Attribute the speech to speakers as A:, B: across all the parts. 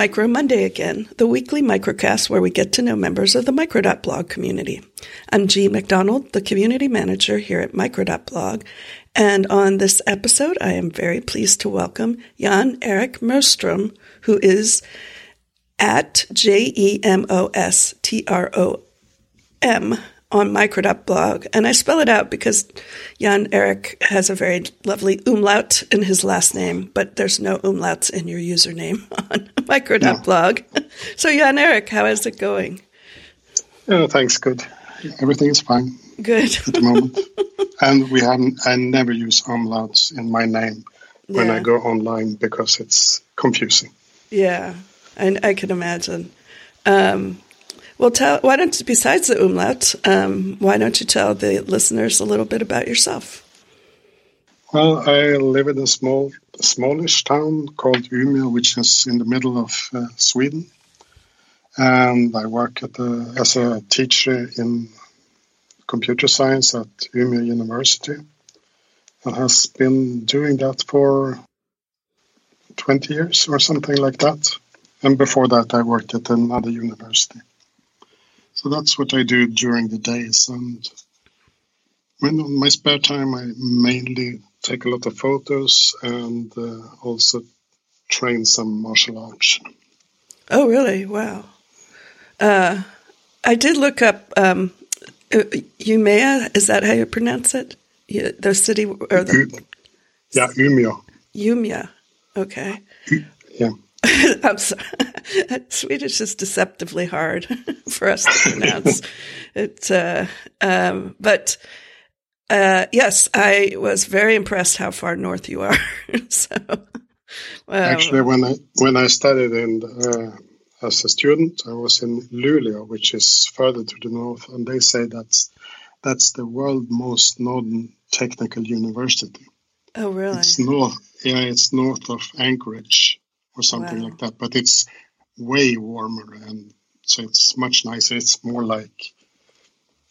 A: Micro Monday again, the weekly microcast where we get to know members of the Micro.blog community. I'm Jean MacDonald, the community manager here at Micro.blog, and on this episode, I am very pleased to welcome Jan Erik Moström, who is at J E M O S T R O M on micro.blog. And I spell it out because Jan Erik has a very lovely umlaut in his last name, but there's no umlauts in your username on micro.blog. No. So, Jan Erik, how is it going?
B: Oh, thanks. Good. Everything is fine.
A: Good.
B: At the moment. and we haven't, I never use umlauts in my name when yeah. I go online because it's confusing.
A: Yeah, I, I can imagine. Um, well, tell why don't besides the umlaut, um, why don't you tell the listeners a little bit about yourself?
B: Well, I live in a small, smallish town called Umeå, which is in the middle of uh, Sweden, and I work the, as a teacher in computer science at Umeå University, and has been doing that for 20 years or something like that. And before that, I worked at another university. So that's what I do during the days. And when on my spare time, I mainly take a lot of photos and uh, also train some martial arts.
A: Oh, really? Wow. Uh, I did look up um, Umea. Is that how you pronounce it? the city or the
B: yeah, Umeå.
A: Umeå. Okay.
B: Yeah.
A: I'm sorry. Swedish is deceptively hard for us to pronounce. it, uh, um, but uh, yes, I was very impressed how far north you are. so,
B: well, actually, when I when I studied in uh, as a student, I was in Luleå, which is further to the north, and they say that's that's the world most northern technical university.
A: Oh, really?
B: It's north. Yeah, it's north of Anchorage or something wow. like that. But it's way warmer, and so it's much nicer. It's more like,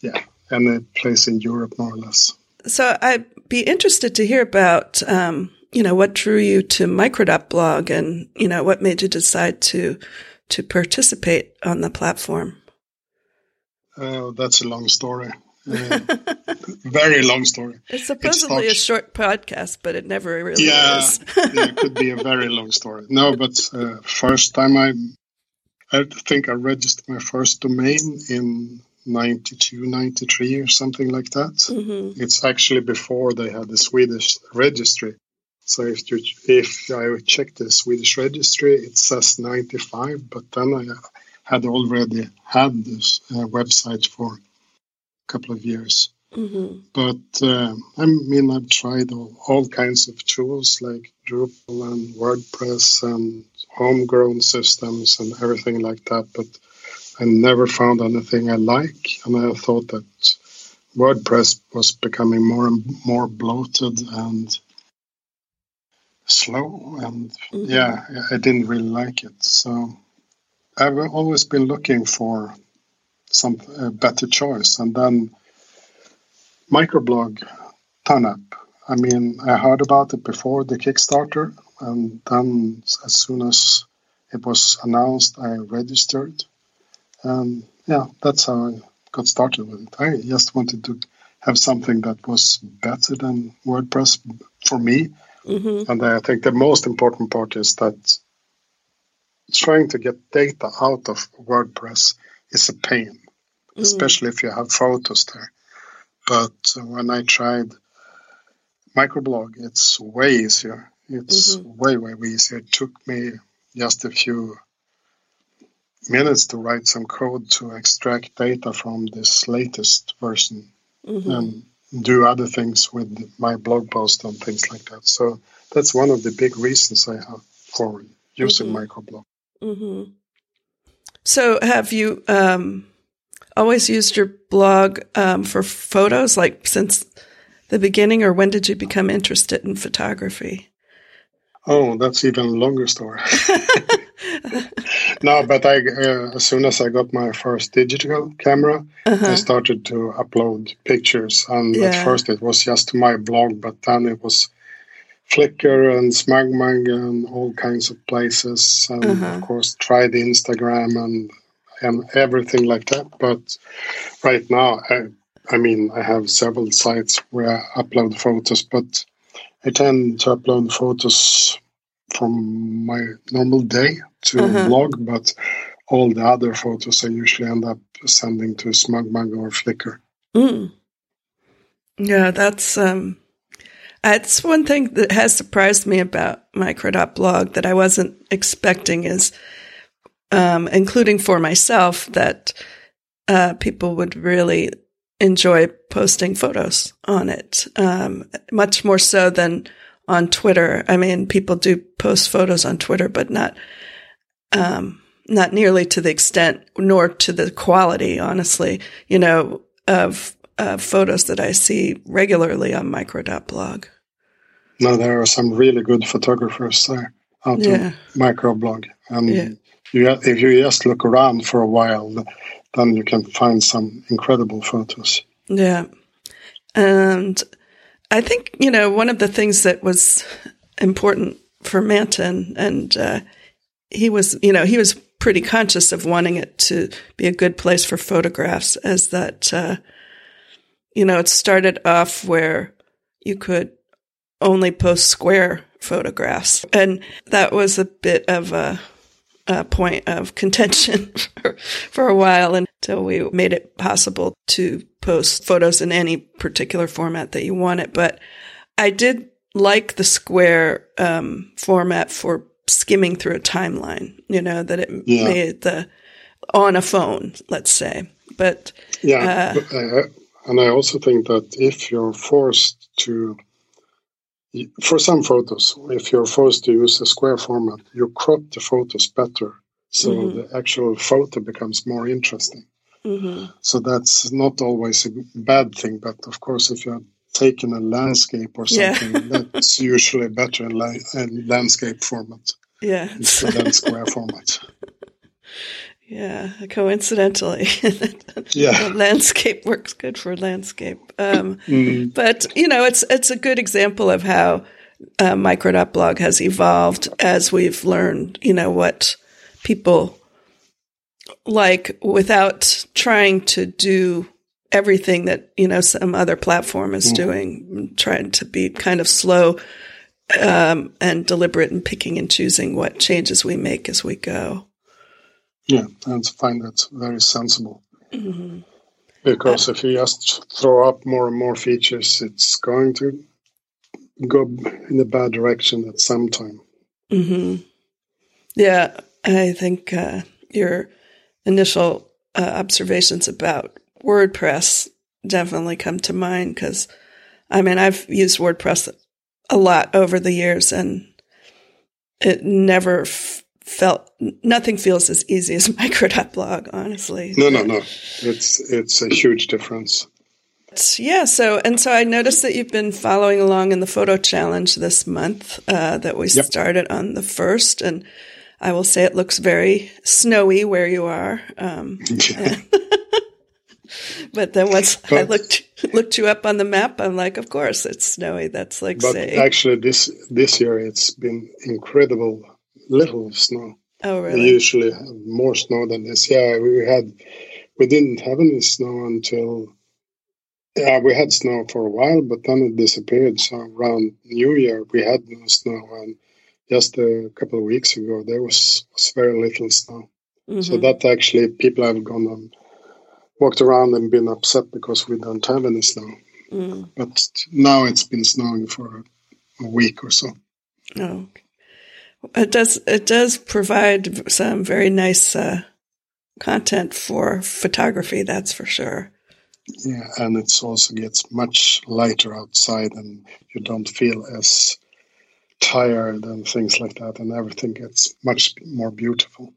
B: yeah, any place in Europe, more or less.
A: So I'd be interested to hear about, um, you know, what drew you to Micro.blog and you know, what made you decide to to participate on the platform.
B: Uh, that's a long story. Uh, very long story.
A: It's supposedly it starts, a short podcast, but it never really
B: yeah,
A: is.
B: yeah, it could be a very long story. No, but uh, first time I, I think I registered my first domain in 92, 93 or something like that. Mm-hmm. It's actually before they had the Swedish registry. So if you if I check the Swedish registry, it says 95, but then I had already had this uh, website for a couple of years. Mm-hmm. But uh, I mean, I've tried all, all, kinds of tools like Drupal and WordPress and homegrown systems and everything like that. But I never found anything I like, and I thought that WordPress was becoming more and more bloated and slow, and mm-hmm. yeah, I didn't really like it. So I've always been looking for some uh, better choice. And then microblog ton up. I mean, I heard about it before the Kickstarter, and then as soon as it was announced, I registered. And yeah, that's how I got started with it. I just wanted to have something that was better than WordPress for me. Mm-hmm. And I think the most important part is that trying to get data out of WordPress is a pain, mm. especially if you have photos there. But when I tried microblog, it's way easier. It's mm-hmm. way, way, way easier. It took me just a few minutes to write some code to extract data from this latest version mm-hmm. and do other things with my blog post and things like that. So that's one of the big reasons I have for using mm-hmm. microblog.
A: Mm-hmm. So, have you um, always used your blog um, for photos, like since the beginning, or when did you become interested in photography?
B: Oh, that's even longer story. no, but I uh, as soon as I got my first digital camera, uh-huh. I started to upload pictures, and yeah. at first it was just my blog, but then it was Flickr and SmugMug and all kinds of places, and
A: Uh-huh.
B: of course tried Instagram and and everything like that. But right now, I, I mean, I have several sites where I upload photos, but I tend to upload photos from my normal day to
A: Uh-huh.
B: blog, but all the other photos I usually end up sending to SmugMug or Flickr.
A: Mm. Yeah, that's um that's one thing that has surprised me about micro.blog that I wasn't expecting is um including for myself that uh people would really enjoy posting photos on it. Um much more so than on Twitter. I mean, people do post photos on Twitter, but not um not nearly to the extent nor to the quality, honestly, you know, of uh, photos that I see regularly on micro.blog.
B: Now there are some really good photographers there out
A: Yeah.
B: of microblog, and
A: Yeah.
B: You, if you just look around for a while, then you can find some incredible photos.
A: Yeah. And I think, you know, one of the things that was important for Manton, and uh, he was, you know, he was pretty conscious of wanting it to be a good place for photographs, as that, uh, you know, it started off where you could only post square photographs. And that was a bit of a, a point of contention for, for a while until we made it possible to post photos in any particular format that you wanted. But I did like the square um, format for skimming through a timeline, you know, that it
B: Yeah.
A: made the on a phone, let's say. But
B: Yeah, uh, and I also think that if you're forced to, for some photos, if you're forced to use a square format, you crop the photos better, so
A: Mhm.
B: the actual photo becomes more interesting.
A: mhm,
B: So that's not always a bad thing, but of course, if you're taking a landscape or
A: Yeah.
B: something, that's usually better in, la- in landscape format
A: yeah,
B: than square format.
A: yeah. Coincidentally,
B: Yeah.
A: the landscape works good for landscape. Um,
B: Mm,
A: But you know, it's it's a good example of how uh, micro.blog has evolved as we've learned. You know what people like without trying to do everything that you know some other platform is doing, trying to be kind of slow um, and deliberate in picking and choosing what changes we make as we go.
B: Yeah, and find that very sensible.
A: hmm
B: Because if you just throw up more and more features, it's going to go in a bad direction at some time.
A: hmm Yeah, I think uh, your initial uh, observations about WordPress definitely come to mind because, I mean, I've used WordPress a lot over the years, and it never felt nothing feels as easy as micro.blog. Honestly,
B: No, no, no. It's it's a huge difference.
A: Yeah, so and so I noticed that you've been following along in the photo challenge this month uh, that we
B: Yep.
A: started on the first, and I will say it looks very snowy where you are. Um, but then once I looked looked you up on the map, I'm like, of course it's snowy. That's like
B: But
A: saying,
B: actually, this this year it's been incredible little snow.
A: oh
B: We usually have more snow than this. Yeah, we had we didn't have any snow until yeah we had snow for a while, but then it disappeared. So around New Year we had no snow, and just a couple of weeks ago there was, was very little snow. So
A: Mhm.
B: that actually people have gone and walked around and been upset because we don't have any snow.
A: Mm.
B: But now it's been snowing for a week or so.
A: Oh. It does. It does provide some very nice uh, content for photography. That's for sure.
B: Yeah, and it also gets much lighter outside, and you don't feel as tired and things like that, and everything gets much more beautiful.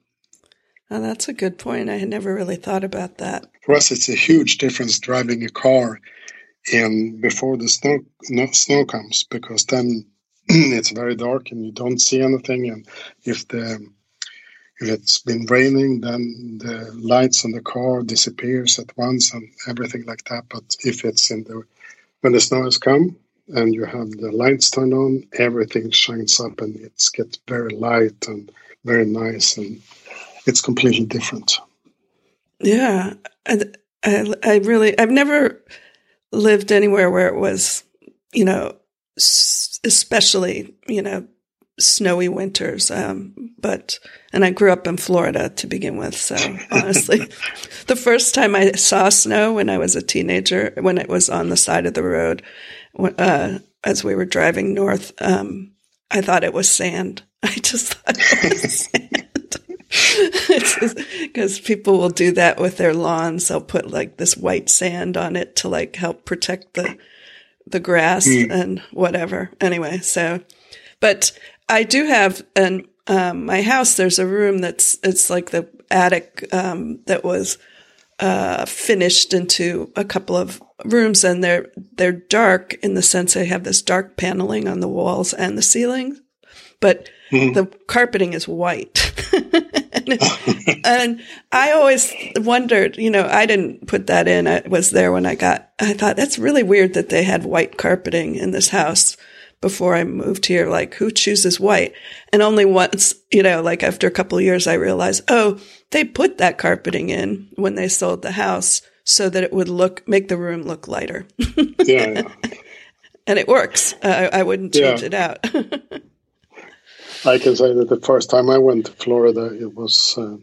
A: Oh, that's a good point. I had never really thought about that.
B: For us, it's a huge difference driving a car in before the snow no, snow comes, because then it's very dark and you don't see anything, and if the if it's been raining, then the lights on the car disappears at once and everything like that. But if it's in the when the snow has come, and you have the lights turned on, everything shines up and it gets very light and very nice and it's completely different.
A: Yeah. And I, I really, I've never lived anywhere where it was, you know, especially, you know, snowy winters. Um, but, and I grew up in Florida to begin with. So honestly, the first time I saw snow when I was a teenager, when it was on the side of the road, uh, as we were driving north, um, I thought it was sand. I just thought it was sand. Because people will do that with their lawns. They'll put like this white sand on it to like help protect the the grass mm. and whatever. Anyway, so, but I do have an um, my house. There's a room that's it's like the attic um, that was uh, finished into a couple of rooms, and they're they're dark in the sense they have this dark paneling on the walls and the ceiling, but mm-hmm. the carpeting is white. and, and, I always wondered, you know, I didn't put that in. I was there when I got. I thought that's really weird that they had white carpeting in this house before I moved here. Like, who chooses white? And only once, you know, like after a couple of years, I realized, oh, they put that carpeting in when they sold the house so that it would look, make the room look lighter. yeah. And it works. Uh, I, I, wouldn't change yeah. it out.
B: I can say that the first time I went to Florida, it was uh,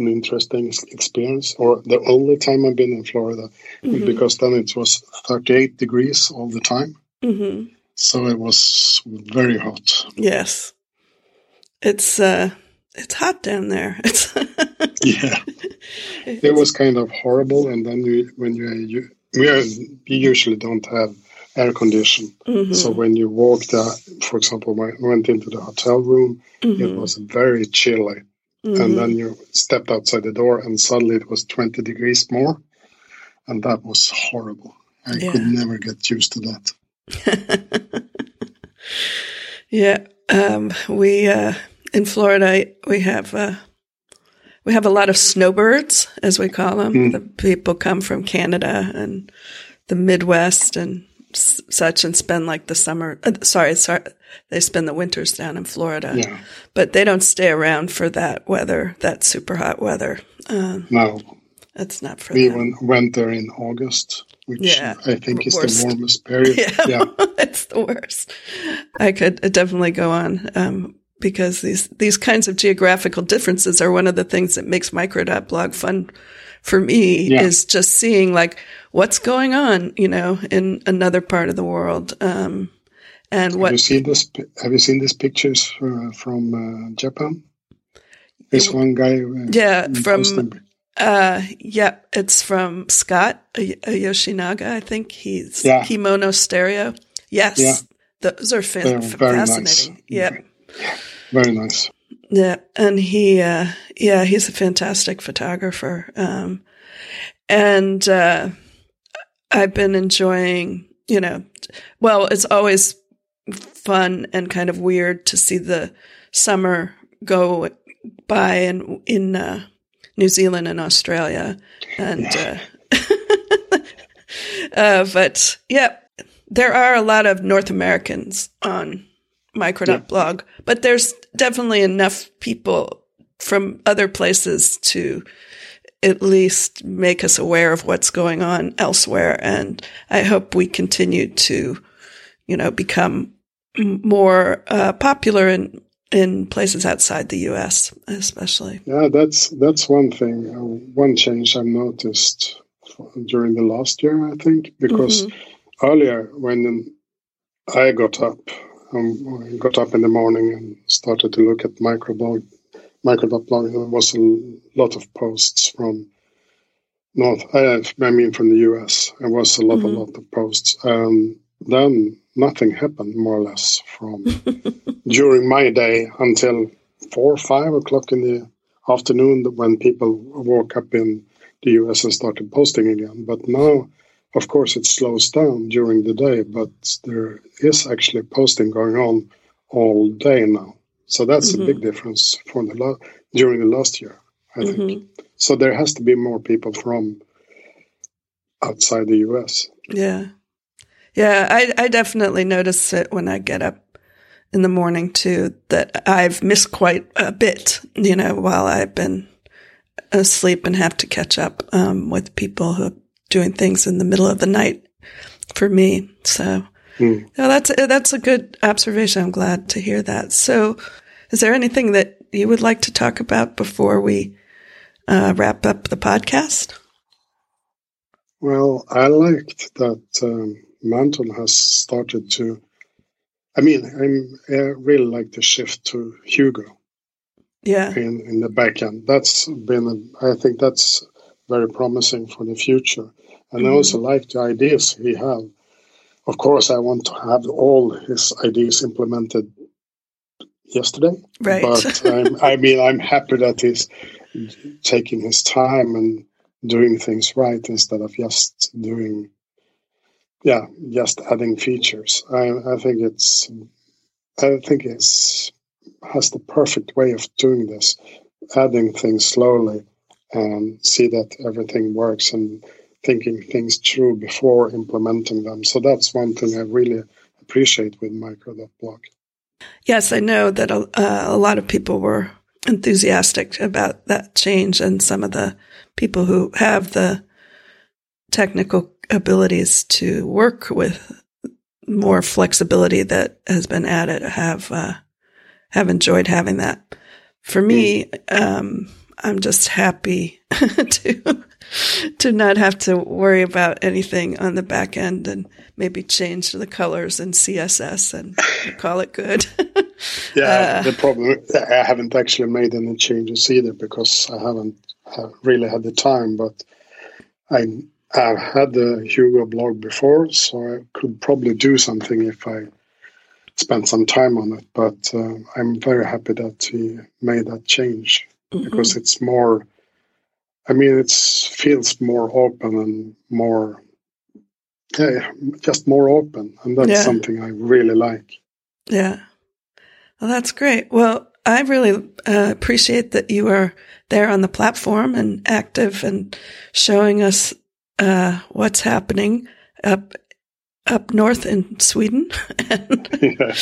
B: an interesting experience, or the only time I've been in Florida, mm-hmm. because then it was 38 degrees all the time. Mm-hmm. So it was very hot.
A: Yes. It's uh it's hot down there. It's
B: yeah. It was kind of horrible and then you when you, you we are, we usually don't have air condition. Mm-hmm. So when you walked, uh, for example, when I went into the hotel room, mm-hmm. it was very chilly. Mm-hmm. And then you stepped outside the door, and suddenly it was 20 degrees more. And that was horrible. I yeah. could never get used to that.
A: yeah, um, we uh, in Florida we have uh, we have a lot of snowbirds, as we call them. Mm. The people come from Canada and the Midwest and s- such, and spend like the summer. Uh, sorry, sorry, they spend the winters down in Florida. Yeah. but they don't stay around for that weather, that super hot weather.
B: Um, no,
A: that's not for
B: we
A: them.
B: went there in August which yeah, I think is worst. the warmest period.
A: Yeah, yeah. it's the worst. I could definitely go on um, because these these kinds of geographical differences are one of the things that makes micro.blog fun for me yeah. is just seeing like what's going on, you know, in another part of the world. Um, and
B: have
A: what
B: you seen this? Have you seen these pictures uh, from uh, Japan? This one guy, uh,
A: yeah, from uh, yeah, it's from Scott Yoshinaga. I think he's yeah. Kimono Stereo. Yes, yeah. those are fa- fascinating. Nice. Yeah.
B: very nice.
A: Yeah, and he, uh, yeah, he's a fantastic photographer. Um, and uh, I've been enjoying, you know, well, it's always fun and kind of weird to see the summer go by and in uh, New Zealand and Australia. And, uh, uh, but yeah, there are a lot of North Americans on micro.blog, yeah. but there's definitely enough people from other places to at least make us aware of what's going on elsewhere. And I hope we continue to, you know, become more uh, popular and in places outside the U.S., especially.
B: Yeah, that's that's one thing. Uh, one change I've noticed during the last year, I think, because mm-hmm. earlier when I got up, um, got up in the morning and started to look at microblog, micro.blog, there was a lot of posts from North. I, I mean, from the U.S. There was a lot, mm-hmm. a lot of posts. Um, then nothing happened more or less from during my day until four or five o'clock in the afternoon when people woke up in the US and started posting again. But now, of course, it slows down during the day, but there is actually posting going on all day now. So that's mm-hmm. a big mm-hmm. difference for the la- during the last year, I think. Mm-hmm. So there has to be more people from outside the US.
A: Yeah. Yeah, I, I definitely notice it when I get up in the morning too, that I've missed quite a bit, you know, while I've been asleep and have to catch up um, with people who are doing things in the middle of the night for me. So mm. no, that's that's a good observation. I'm glad to hear that. So, is there anything that you would like to talk about before we uh, wrap up the podcast?
B: Well, I liked that um, Manton has started to. I mean, I'm, I really like the shift to Hugo
A: yeah
B: in, in the back end that's been i think that's very promising for the future and mm-hmm. i also like the ideas he have of course i want to have all his ideas implemented yesterday
A: right
B: but um, i mean i'm happy that he's taking his time and doing things right instead of just doing yeah just adding features i i think it's i think it's has the perfect way of doing this, adding things slowly and see that everything works and thinking things through before implementing them. So that's one thing I really appreciate with micro.blog.
A: Yes, I know that a, uh, a lot of people were enthusiastic about that change, and some of the people who have the technical abilities to work with more flexibility that has been added have uh, have enjoyed having that. For me, um, I'm just happy to to not have to worry about anything on the back end and maybe change the colors in CSS and call it good.
B: yeah, uh, the problem I haven't actually made any changes either because I haven't uh, really had the time. But I I've had the Hugo blog before, so I could probably do something if I spent some time on it, but uh, I'm very happy that he made that change mm-hmm. because it's more. I mean, it feels more open and more, yeah, just more open, and that's yeah. something I really like.
A: Yeah, well, that's great. Well, I really uh, appreciate that you are there on the platform and active and showing us uh, what's happening up up north in Sweden. yeah.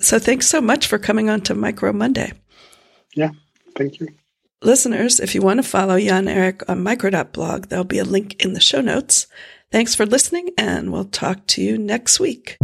A: So thanks so much for coming on to Micro Monday.
B: Yeah, thank you.
A: Listeners, if you want to follow Jan Erik on micro.blog, there'll be a link in the show notes. Thanks for listening, and we'll talk to you next week.